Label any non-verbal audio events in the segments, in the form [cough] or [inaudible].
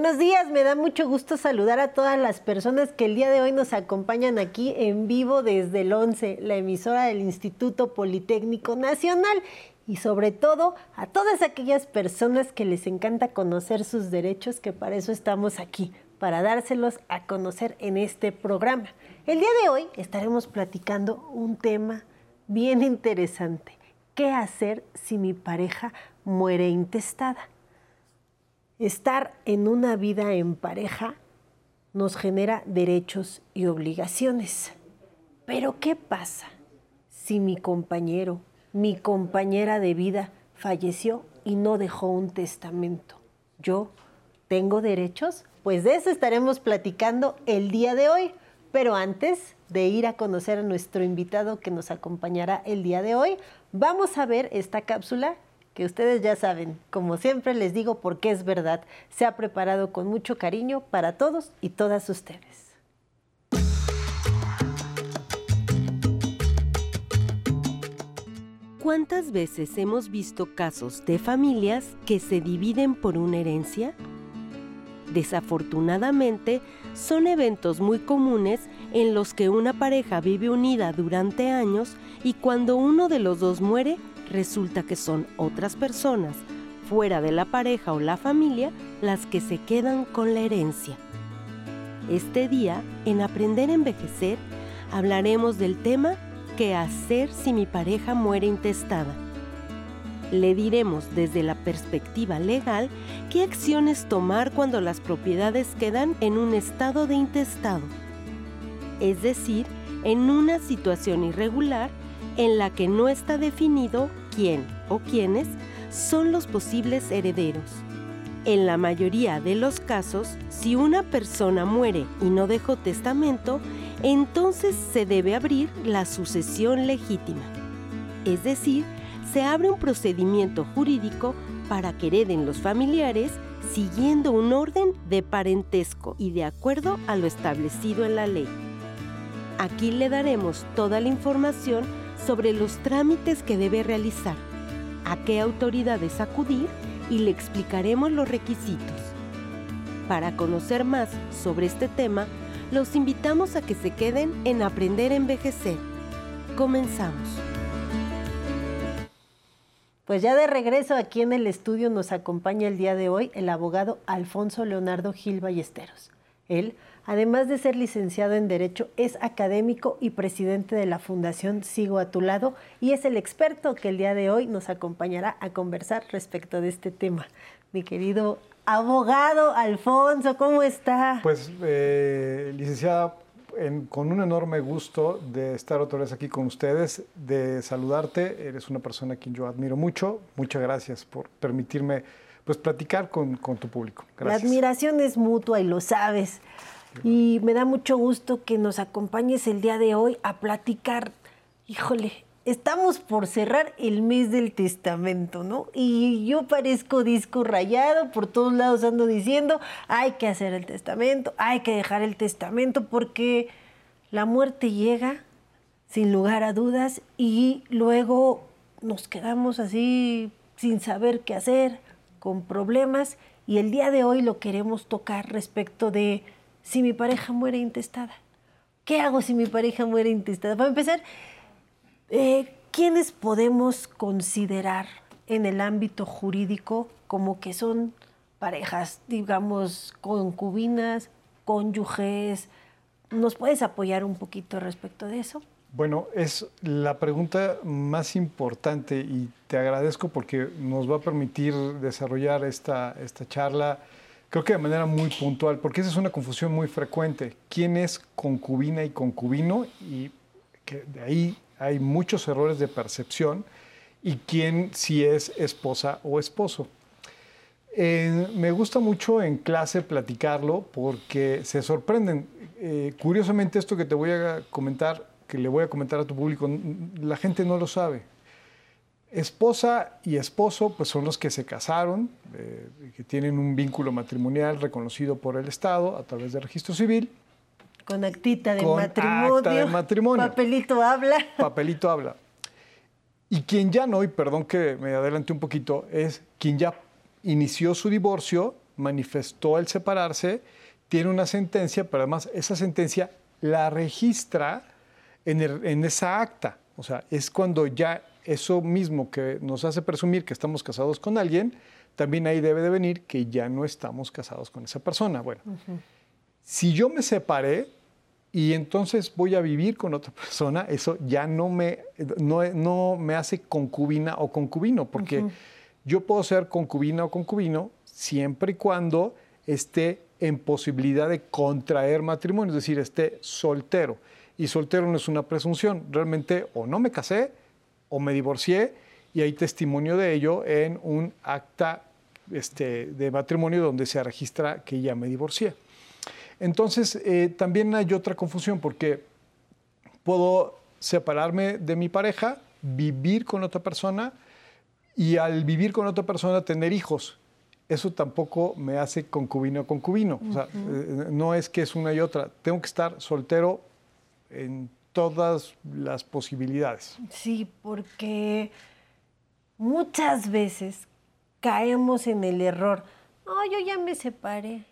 Buenos días, me da mucho gusto saludar a todas las personas que el día de hoy nos acompañan aquí en vivo desde el 11, la emisora del Instituto Politécnico Nacional y sobre todo a todas aquellas personas que les encanta conocer sus derechos, que para eso estamos aquí, para dárselos a conocer en este programa. El día de hoy estaremos platicando un tema bien interesante. ¿Qué hacer si mi pareja muere intestada? Estar en una vida en pareja nos genera derechos y obligaciones. Pero ¿qué pasa si mi compañero, mi compañera de vida falleció y no dejó un testamento? ¿Yo tengo derechos? Pues de eso estaremos platicando el día de hoy. Pero antes de ir a conocer a nuestro invitado que nos acompañará el día de hoy, vamos a ver esta cápsula que ustedes ya saben, como siempre les digo porque es verdad, se ha preparado con mucho cariño para todos y todas ustedes. ¿Cuántas veces hemos visto casos de familias que se dividen por una herencia? Desafortunadamente, son eventos muy comunes en los que una pareja vive unida durante años y cuando uno de los dos muere, resulta que son otras personas fuera de la pareja o la familia las que se quedan con la herencia. Este día, en Aprender a Envejecer, hablaremos del tema ¿Qué hacer si mi pareja muere intestada? Le diremos desde la perspectiva legal qué acciones tomar cuando las propiedades quedan en un estado de intestado, es decir, en una situación irregular en la que no está definido quién o quiénes son los posibles herederos. En la mayoría de los casos, si una persona muere y no dejó testamento, entonces se debe abrir la sucesión legítima. Es decir, se abre un procedimiento jurídico para que hereden los familiares siguiendo un orden de parentesco y de acuerdo a lo establecido en la ley. Aquí le daremos toda la información sobre los trámites que debe realizar, a qué autoridades acudir y le explicaremos los requisitos. Para conocer más sobre este tema, los invitamos a que se queden en Aprender a Envejecer. Comenzamos. Pues ya de regreso aquí en el estudio nos acompaña el día de hoy el abogado Alfonso Leonardo Gil Ballesteros. Él Además de ser licenciado en Derecho, es académico y presidente de la Fundación Sigo a tu lado y es el experto que el día de hoy nos acompañará a conversar respecto de este tema. Mi querido abogado Alfonso, ¿cómo está? Pues, eh, licenciada, con un enorme gusto de estar otra vez aquí con ustedes, de saludarte. Eres una persona a quien yo admiro mucho. Muchas gracias por permitirme pues, platicar con, con tu público. Gracias. La admiración es mutua y lo sabes. Y me da mucho gusto que nos acompañes el día de hoy a platicar. Híjole, estamos por cerrar el mes del testamento, ¿no? Y yo parezco disco rayado, por todos lados ando diciendo, hay que hacer el testamento, hay que dejar el testamento porque la muerte llega sin lugar a dudas y luego nos quedamos así sin saber qué hacer, con problemas y el día de hoy lo queremos tocar respecto de si mi pareja muere intestada? ¿Qué hago si mi pareja muere intestada? Para empezar, eh, ¿quiénes podemos considerar en el ámbito jurídico como que son parejas, digamos, concubinas, cónyuges? ¿Nos puedes apoyar un poquito respecto de eso? Bueno, es la pregunta más importante y te agradezco porque nos va a permitir desarrollar esta, esta charla Creo que de manera muy puntual, porque esa es una confusión muy frecuente. ¿Quién es concubina y concubino? Y de ahí hay muchos errores de percepción. Y quién si es esposa o esposo. me gusta mucho en clase platicarlo porque se sorprenden. Eh, curiosamente esto que te voy a comentar, que le voy a comentar a tu público, la gente no lo sabe. Esposa y esposo pues son los que se casaron, eh, que tienen un vínculo matrimonial reconocido por el Estado a través del registro civil. Con actita de matrimonio. Acta de matrimonio. Papelito habla. [laughs] Papelito habla. Y quien ya no, y perdón que me adelante un poquito, es quien ya inició su divorcio manifestó el separarse, tiene una sentencia, pero además esa sentencia la registra en, en esa acta. O sea, es cuando ya eso mismo que nos hace presumir que estamos casados con alguien, también ahí debe de venir que ya no estamos casados con esa persona. Bueno, si yo me separé y entonces voy a vivir con otra [laughs] persona, eso ya no me, no, me hace concubina o concubino, porque yo puedo ser concubina o concubino siempre y cuando esté en posibilidad de contraer matrimonio, es decir, esté soltero. Y soltero no es una presunción, realmente o no me casé o me divorcié y hay testimonio de ello en un acta este, de matrimonio donde se registra que ya me divorcié. Entonces, eh, también hay otra confusión porque puedo separarme de mi pareja, vivir con otra persona y al vivir con otra persona tener hijos. Eso tampoco me hace concubino o concubino. O sea, eh, no es que es una y otra. Tengo que estar soltero en todas las posibilidades. Sí, porque muchas veces caemos en el error. No, yo ya me separé.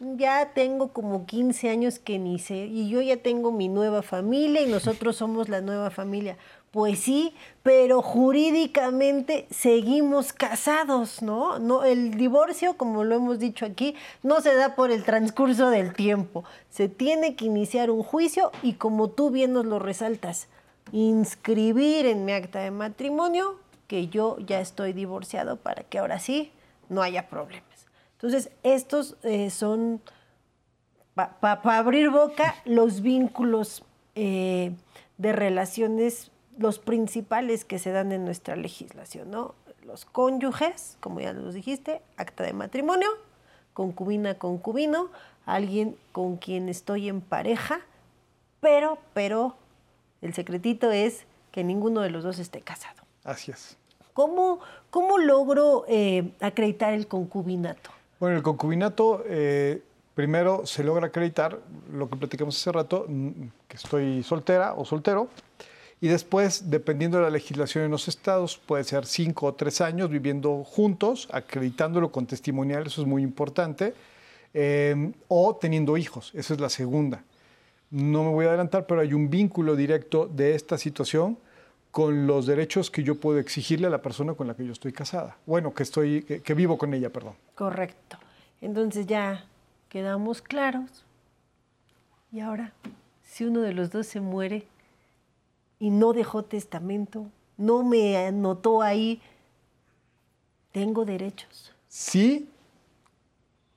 Ya tengo como 15 años que ni sé y yo ya tengo mi nueva familia y nosotros somos la nueva familia. Pues sí, pero jurídicamente seguimos casados, ¿no? No el divorcio, como lo hemos dicho aquí, no se da por el transcurso del tiempo. Se tiene que iniciar un juicio y como tú bien nos lo resaltas, inscribir en mi acta de matrimonio que yo ya estoy divorciado para que ahora sí no haya problemas. Entonces, estos eh, son, para abrir boca, los vínculos eh, de relaciones los principales que se dan en nuestra legislación, ¿no? Los cónyuges, como ya nos dijiste, acta de matrimonio, concubina, concubino, alguien con quien estoy en pareja, pero, pero, el secretito es que ninguno de los dos esté casado. Así es. ¿Cómo, cómo logro eh, acreditar el concubinato? Bueno, el concubinato eh, primero se logra acreditar lo que platicamos hace rato, que estoy soltera o soltero, y después, dependiendo de la legislación en los estados, puede ser cinco o tres años viviendo juntos, acreditándolo con testimonial, eso es muy importante, em, o teniendo hijos, esa es la segunda. No me voy a adelantar, pero hay un vínculo directo de esta situación con los derechos que yo puedo exigirle a la persona con la que yo estoy casada. Bueno, que estoy, que vivo con ella, perdón. Correcto. Entonces ya quedamos claros. Y ahora, si uno de los dos se muere, y no dejó testamento, no me anotó ahí, tengo derechos. Sí,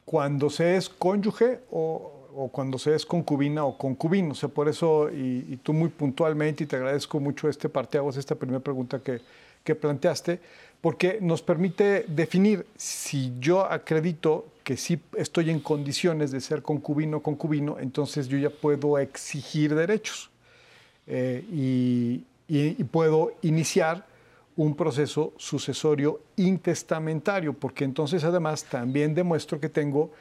cuando se es cónyuge o, cuando se es concubina o concubino. O sea, por eso, y, tú muy puntualmente, y te agradezco mucho este parteaguas, esta primera pregunta que, que planteaste, porque nos permite definir si yo acredito que sí estoy en condiciones de ser concubino o concubino, entonces yo ya puedo exigir derechos. Eh, y, puedo iniciar un proceso sucesorio intestamentario, porque entonces además también demuestro que tengo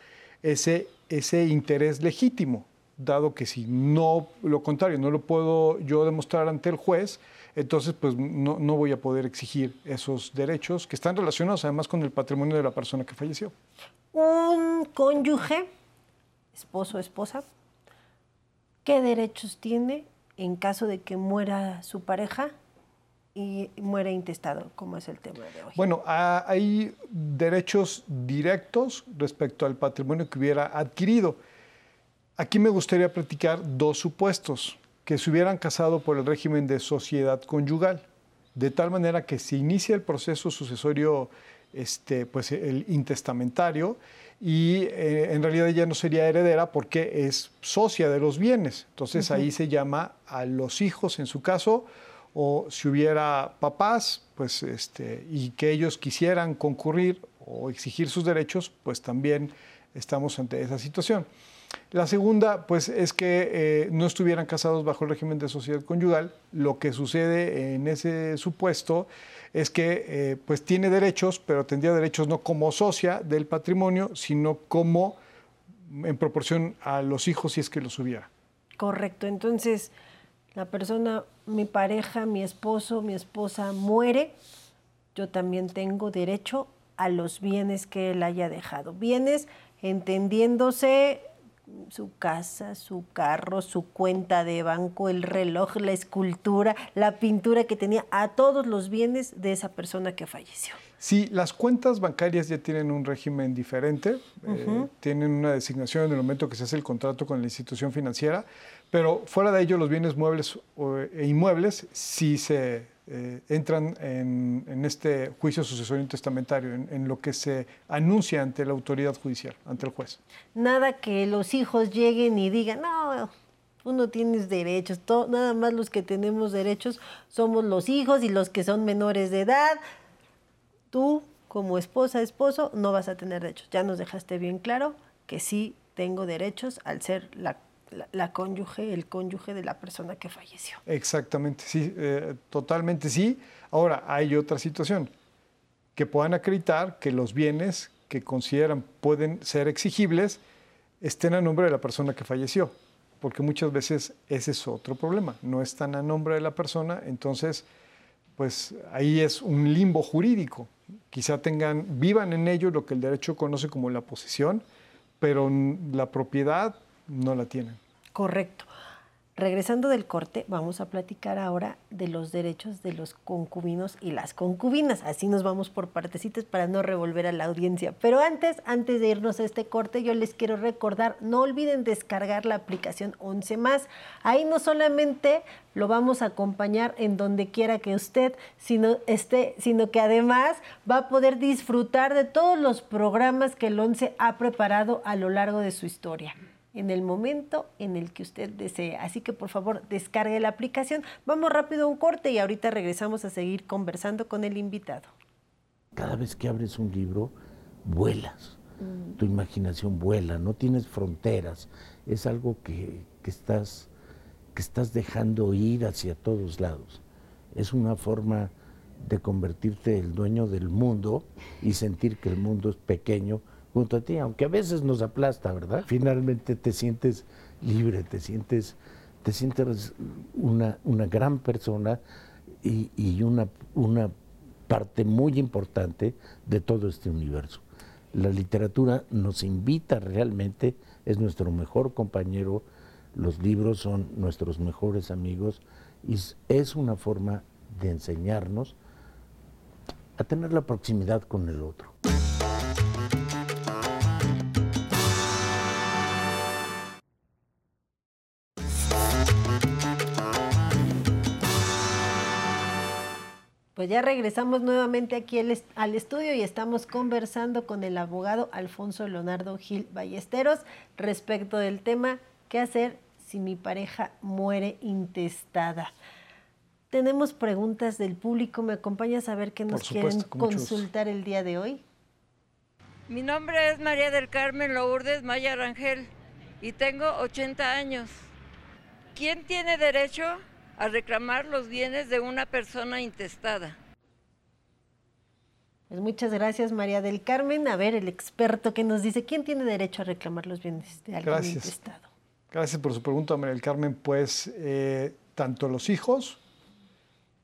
ese, ese interés legítimo, dado que si no, lo contrario, no lo puedo yo demostrar ante el juez, entonces pues no, no voy a poder exigir esos derechos que están relacionados además con el patrimonio de la persona que falleció. Un cónyuge, esposo, esposa, ¿qué derechos tiene en caso de que muera su pareja y muera intestado, como es el tema de hoy. Bueno, hay derechos directos respecto al patrimonio que hubiera adquirido. Aquí me gustaría platicar dos supuestos, que se hubieran casado por el régimen de sociedad conyugal, de tal manera que se inicia el proceso sucesorio, este, pues el intestamentario, y eh, en realidad ella no sería heredera porque es socia de los bienes. Entonces ahí se llama a los hijos en su caso, o si hubiera papás, pues este, y que ellos quisieran concurrir o exigir sus derechos, pues también estamos ante esa situación. La segunda, pues, es que eh, no estuvieran casados bajo el régimen de sociedad conyugal. Lo que sucede en ese supuesto es que eh, pues tiene derechos, pero tendría derechos no como socia del patrimonio, sino como en proporción a los hijos si es que los hubiera. Correcto, entonces la persona, mi pareja, mi esposo, mi esposa muere, yo también tengo derecho a los bienes que él haya dejado. Bienes entendiéndose su casa, su carro, su cuenta de banco, el reloj, la escultura, la pintura que tenía, a todos los bienes de esa persona que falleció. Sí, las cuentas bancarias ya tienen un régimen diferente, eh, tienen una designación en el momento que se hace el contrato con la institución financiera, pero fuera de ello los bienes muebles e inmuebles sí se eh, entran en, este juicio sucesorio testamentario, en, lo que se anuncia ante la autoridad judicial, ante el juez. Nada que los hijos lleguen y digan, no, tú no tienes derechos, nada más los que tenemos derechos somos los hijos y los que son menores de edad. Tú, como esposa, esposo, no vas a tener derechos. Ya nos dejaste bien claro que sí tengo derechos al ser la la, cónyuge, el cónyuge de la persona que falleció. Exactamente, sí, eh, totalmente sí. Ahora, hay otra situación, que puedan acreditar que los bienes que consideran pueden ser exigibles estén a nombre de la persona que falleció, porque muchas veces ese es otro problema, no están a nombre de la persona, entonces, pues ahí es un limbo jurídico. Quizá tengan, vivan en ello lo que el derecho conoce como la posesión, pero la propiedad no la tienen. Correcto. Regresando del corte, vamos a platicar ahora de los derechos de los concubinos y las concubinas. Así nos vamos por partecitas para no revolver a la audiencia. Pero antes, antes de irnos a este corte, yo les quiero recordar, no olviden descargar la aplicación 11 más. Ahí no solamente lo vamos a acompañar en donde quiera que usted sino esté, sino que además va a poder disfrutar de todos los programas que el 11 ha preparado a lo largo de su historia en el momento en el que usted desee. Así que por favor descargue la aplicación. Vamos rápido a un corte y ahorita regresamos a seguir conversando con el invitado. Cada vez que abres un libro, vuelas. Mm. Tu imaginación vuela, no tienes fronteras. Es algo que, estás, que estás dejando ir hacia todos lados. Es una forma de convertirte el dueño del mundo y sentir que el mundo es pequeño a ti, aunque a veces nos aplasta, ¿verdad? Finalmente te sientes libre, te sientes, te sientes una, una gran persona y, y una, una parte muy importante de todo este universo. La literatura nos invita realmente, es nuestro mejor compañero, los libros son nuestros mejores amigos y es una forma de enseñarnos a tener la proximidad con el otro. Ya regresamos nuevamente aquí al estudio y estamos conversando con el abogado Alfonso Leonardo Gil Ballesteros respecto del tema ¿qué hacer si mi pareja muere intestada? Tenemos preguntas del público. ¿Me acompañas a ver qué nos quieren consultar el día de hoy? Mi nombre es María del Carmen Lourdes Maya Rangel y tengo 80 años. ¿Quién tiene derecho a reclamar los bienes de una persona intestada. Pues muchas gracias, María del Carmen. A ver, el experto que nos dice, ¿quién tiene derecho a reclamar los bienes de alguien gracias. intestado? Gracias por su pregunta, María del Carmen. Pues eh, tanto los hijos,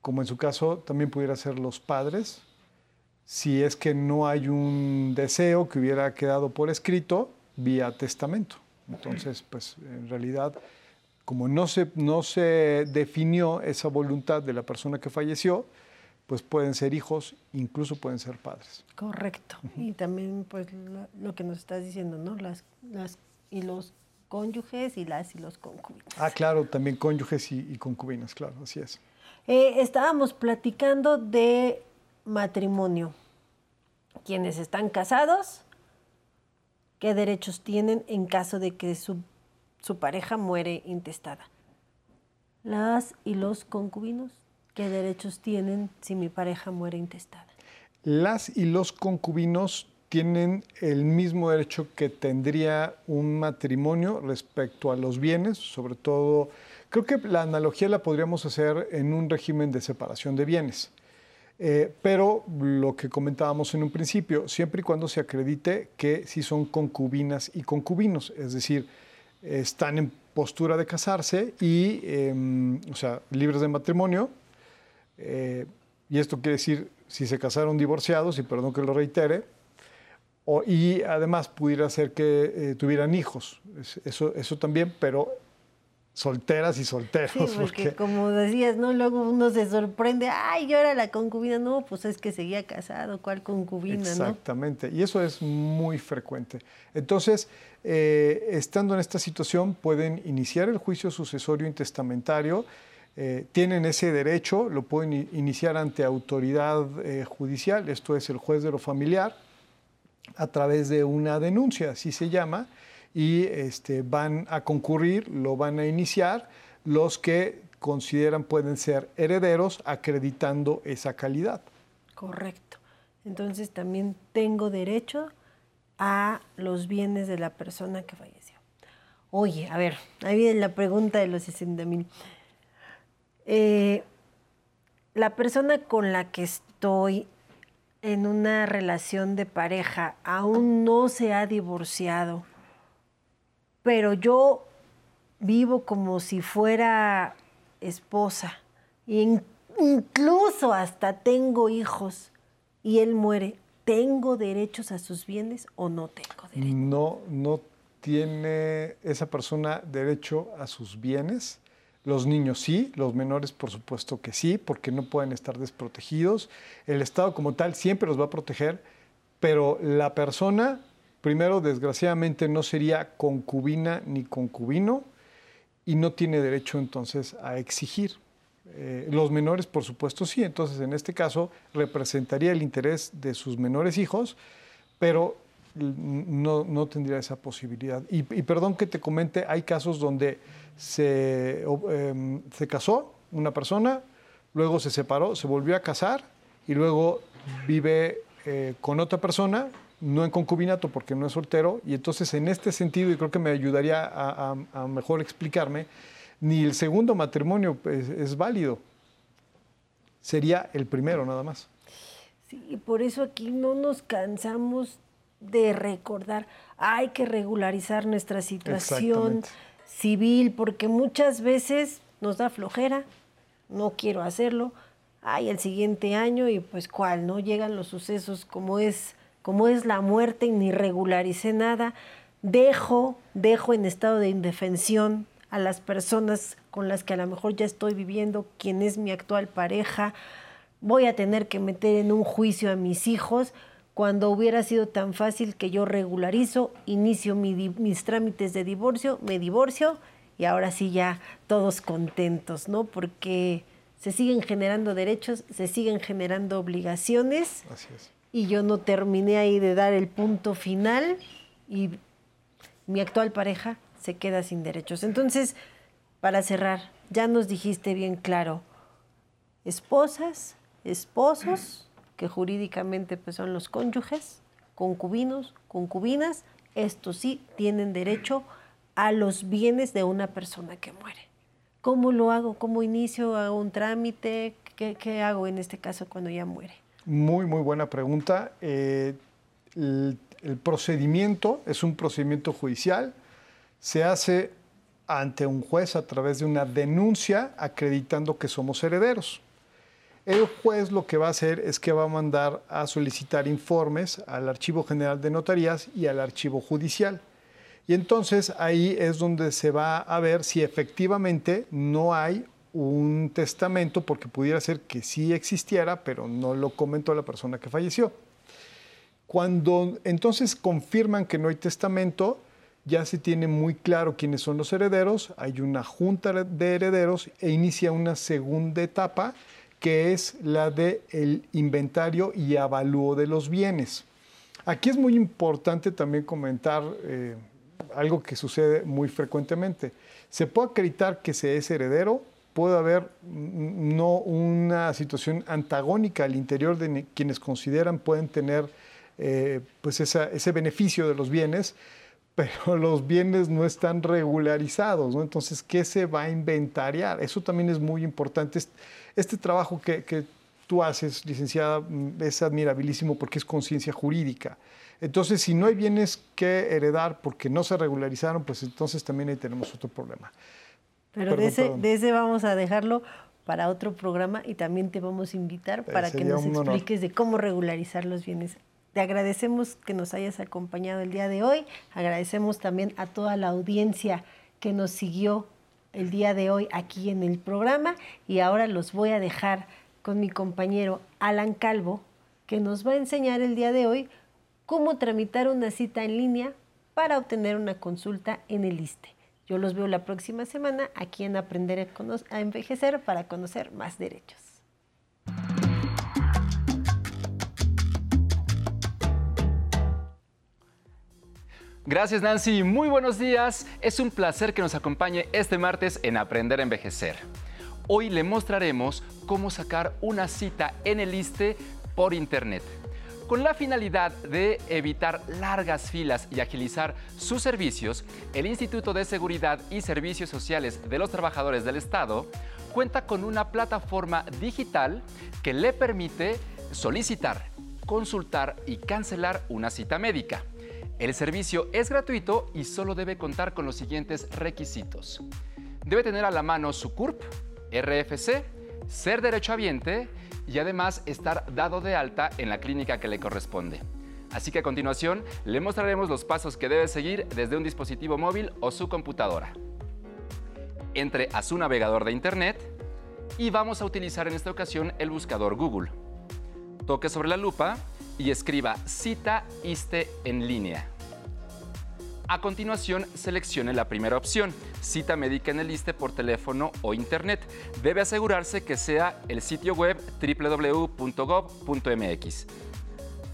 como en su caso también pudiera ser los padres, si es que no hay un deseo que hubiera quedado por escrito vía testamento. Entonces, pues en realidad como no se, no se definió esa voluntad de la persona que falleció, pues pueden ser hijos, incluso pueden ser padres. Correcto. Y también pues lo, que nos estás diciendo, ¿no? Las, las, y los cónyuges y las y los concubinas. Ah, claro, también cónyuges y, concubinas, claro, así es. Eh, estábamos platicando de matrimonio. Quienes están casados, ¿qué derechos tienen en caso de que su su pareja muere intestada. Las y los concubinos, ¿qué derechos tienen si mi pareja muere intestada? Las y los concubinos tienen el mismo derecho que tendría un matrimonio respecto a los bienes, sobre todo, creo que la analogía la podríamos hacer en un régimen de separación de bienes. Eh, pero lo que comentábamos en un principio, siempre y cuando se acredite que sí son concubinas y concubinos, es decir, están en postura de casarse y, em, o sea, libres de matrimonio. Eh, y esto quiere decir si se casaron divorciados, y perdón que lo reitere, o, y además pudiera ser que eh, tuvieran hijos, eso, eso también, pero solteras y solteros. Sí, porque, como decías, ¿no? Luego uno se sorprende, ay, yo era la concubina, no, pues es que seguía casado, ¿cuál concubina? Exactamente, y eso es muy frecuente. Entonces, eh, estando en esta situación, pueden iniciar el juicio sucesorio intestamentario, eh, tienen ese derecho, lo pueden iniciar ante autoridad eh, judicial, esto es el juez de lo familiar, a través de una denuncia, así se llama, y este, van a concurrir, lo van a iniciar los que consideran pueden ser herederos acreditando esa calidad. Correcto. Entonces también tengo derecho a los bienes de la persona que falleció. Oye, a ver, ahí viene la pregunta de los 60 mil. Eh, la persona con la que estoy en una relación de pareja aún no se ha divorciado, pero yo vivo como si fuera esposa, e incluso hasta tengo hijos y él muere. ¿Tengo derechos a sus bienes o no tengo derechos? No, no tiene esa persona derecho a sus bienes los niños sí, los menores por supuesto que sí, porque no pueden estar desprotegidos. El Estado como tal siempre los va a proteger, pero la persona, primero, desgraciadamente no sería concubina ni concubino y no tiene derecho entonces a exigir. Eh, los menores, por supuesto, sí. Entonces, en este caso, representaría el interés de sus menores hijos, pero no, tendría esa posibilidad. y, perdón que te comente, hay casos donde se, em, se casó una persona, luego se separó, se volvió a casar y luego vive eh, con otra persona, no en concubinato porque no es soltero, y entonces en este sentido, y creo que me ayudaría a, mejor explicarme, ni el segundo matrimonio es, es, válido, sería el primero nada más. Sí, y por eso aquí no nos cansamos de recordar, hay que regularizar nuestra situación civil, porque muchas veces nos da flojera, no quiero hacerlo, hay el siguiente año y pues cuál, ¿no? Llegan los sucesos como es, como es la muerte ni regularicé nada, dejo, dejo en estado de indefensión a las personas con las que a lo mejor ya estoy viviendo, quien es mi actual pareja, voy a tener que meter en un juicio a mis hijos, cuando hubiera sido tan fácil que yo regularizo, inicio mis trámites de divorcio, me divorcio y ahora sí ya todos contentos, ¿no? Porque se siguen generando derechos, se siguen generando obligaciones. Así es. Y yo no terminé ahí de dar el punto final y mi actual pareja se queda sin derechos. Entonces, para cerrar, ya nos dijiste bien claro, esposas, esposos que jurídicamente pues, son los cónyuges, concubinos, concubinas, estos sí tienen derecho a los bienes de una persona que muere. ¿Cómo lo hago? ¿Cómo inicio? ¿Hago un trámite? ¿Qué, hago en este caso cuando ya muere? Muy, muy buena pregunta. Eh, el, el procedimiento es un procedimiento judicial. Se hace ante un juez a través de una denuncia acreditando que somos herederos. El juez lo que va a hacer es que va a mandar a solicitar informes al Archivo General de Notarías y al Archivo Judicial. Y entonces ahí es donde se va a ver si efectivamente no hay un testamento, porque pudiera ser que sí existiera, pero no lo comentó la persona que falleció. Cuando entonces confirman que no hay testamento, ya se tiene muy claro quiénes son los herederos, hay una junta de herederos e inicia una segunda etapa que es la del el inventario y avalúo de los bienes. Aquí es muy importante también comentar eh, algo que sucede muy frecuentemente. Se puede acreditar que se es heredero, puede haber no una situación antagónica al interior de quienes consideran pueden tener eh, pues ese beneficio de los bienes, [laughs] pero los bienes no están regularizados, ¿no? Entonces, ¿qué se va a inventariar? Eso también es muy importante. Este trabajo que, tú haces, licenciada, mm, es admirabilísimo porque es conciencia jurídica. Entonces, si no hay bienes que heredar porque no se regularizaron, pues entonces también ahí tenemos otro problema. Pero de, ese, de ese vamos a dejarlo para otro programa y también te vamos a invitar eh, para que nos expliques de cómo regularizar los bienes. Te agradecemos que nos hayas acompañado el día de hoy. Agradecemos también a toda la audiencia que nos siguió el día de hoy aquí en el programa y ahora los voy a dejar con mi compañero Alan Calvo, que nos va a enseñar el día de hoy cómo tramitar una cita en línea para obtener una consulta en el ISTE. Yo los veo la próxima semana aquí en Aprender a, Envejecer para conocer más derechos. Gracias Nancy, muy buenos días. Es un placer que nos acompañe este martes en Aprender a Envejecer. Hoy le mostraremos cómo sacar una cita en el ISTE por Internet. Con la finalidad de evitar largas filas y agilizar sus servicios, el Instituto de Seguridad y Servicios Sociales de los Trabajadores del Estado cuenta con una plataforma digital que le permite solicitar, consultar y cancelar una cita médica. El servicio es gratuito y solo debe contar con los siguientes requisitos. Debe tener a la mano su CURP, RFC, ser derechohabiente y además estar dado de alta en la clínica que le corresponde. Así que a continuación le mostraremos los pasos que debe seguir desde un dispositivo móvil o su computadora. Entre a su navegador de Internet y vamos a utilizar en esta ocasión el buscador Google. Toque sobre la lupa y escriba cita ISTE en línea. A continuación, seleccione la primera opción, cita médica en el ISTE por teléfono o internet. Debe asegurarse que sea el sitio web www.gov.mx.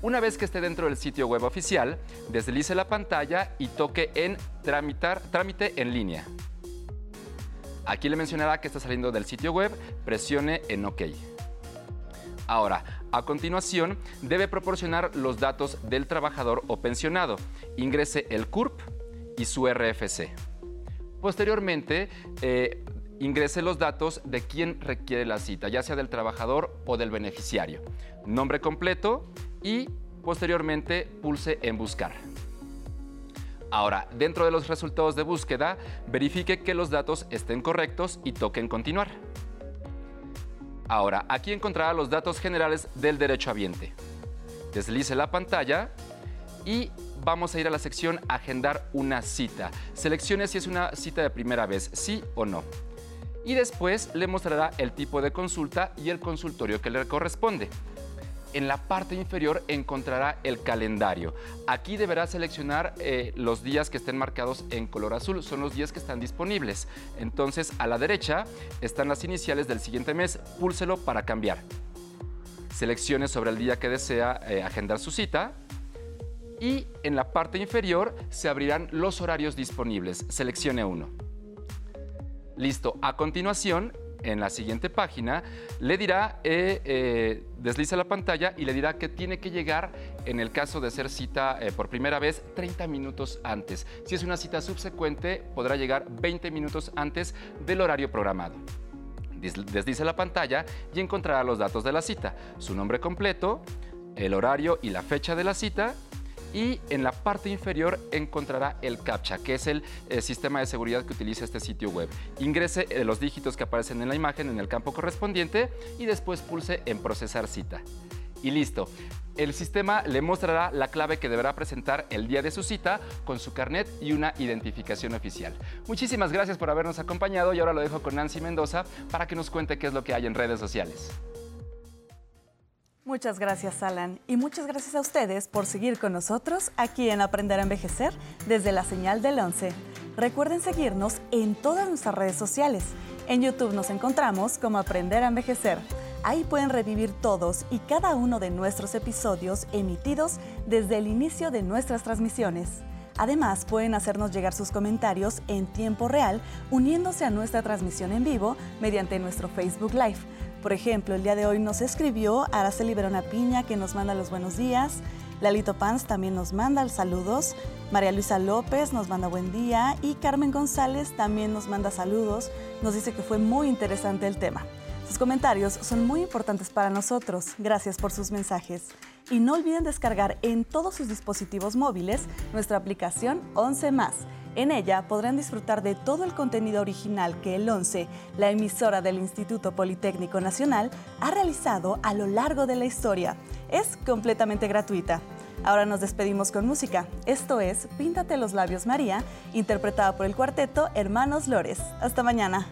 Una vez que esté dentro del sitio web oficial, deslice la pantalla y toque en Tramitar, Trámite en línea. Aquí le mencionará que está saliendo del sitio web, presione en OK. Ahora, a continuación, debe proporcionar los datos del trabajador o pensionado. Ingrese el CURP y su RFC. Posteriormente, eh, ingrese los datos de quien requiere la cita, ya sea del trabajador o del beneficiario. Nombre completo y posteriormente pulse en buscar. Ahora, dentro de los resultados de búsqueda, verifique que los datos estén correctos y toque en continuar. Ahora, aquí encontrará los datos generales del derecho habiente. Deslice la pantalla y vamos a ir a la sección Agendar una cita. Seleccione si es una cita de primera vez, sí o no. Y después le mostrará el tipo de consulta y el consultorio que le corresponde en la parte inferior encontrará el calendario. Aquí deberá seleccionar eh, los días que estén marcados en color azul, son los días que están disponibles. Entonces a la derecha están las iniciales del siguiente mes, púlselo para cambiar. Seleccione sobre el día que desea eh, agendar su cita y en la parte inferior se abrirán los horarios disponibles. Seleccione uno. Listo, a continuación en la siguiente página, le dirá, eh, eh, desliza la pantalla y le dirá que tiene que llegar, en el caso de ser cita eh, por primera vez, 30 minutos antes. Si es una cita subsecuente, podrá llegar 20 minutos antes del horario programado. Desliza la pantalla y encontrará los datos de la cita, su nombre completo, el horario y la fecha de la cita, y en la parte inferior encontrará el CAPTCHA, que es el, eh, sistema de seguridad que utiliza este sitio web. Ingrese eh, los dígitos que aparecen en la imagen en el campo correspondiente y después pulse en procesar cita. Y listo. El sistema le mostrará la clave que deberá presentar el día de su cita con su carnet y una identificación oficial. Muchísimas gracias por habernos acompañado y ahora lo dejo con Nancy Mendoza para que nos cuente qué es lo que hay en redes sociales. Muchas gracias, Alan. Y muchas gracias a ustedes por seguir con nosotros aquí en Aprender a Envejecer desde la señal del 11. Recuerden seguirnos en todas nuestras redes sociales. En YouTube nos encontramos como Aprender a Envejecer. Ahí pueden revivir todos y cada uno de nuestros episodios emitidos desde el inicio de nuestras transmisiones. Además, pueden hacernos llegar sus comentarios en tiempo real uniéndose a nuestra transmisión en vivo mediante nuestro Facebook Live por ejemplo, el día de hoy nos escribió Araceli Verona Piña, que nos manda los buenos días. Lalito Pans también nos manda saludos. María Luisa López nos manda buen día. Y Carmen González también nos manda saludos. Nos dice que fue muy interesante el tema. Sus comentarios son muy importantes para nosotros. Gracias por sus mensajes. Y no olviden descargar en todos sus dispositivos móviles nuestra aplicación 11 más En ella podrán disfrutar de todo el contenido original que el 11, la emisora del Instituto Politécnico Nacional, ha realizado a lo largo de la historia. Es completamente gratuita. Ahora nos despedimos con música. Esto es Píntate los labios María, interpretada por el cuarteto Hermanos Lores. Hasta mañana.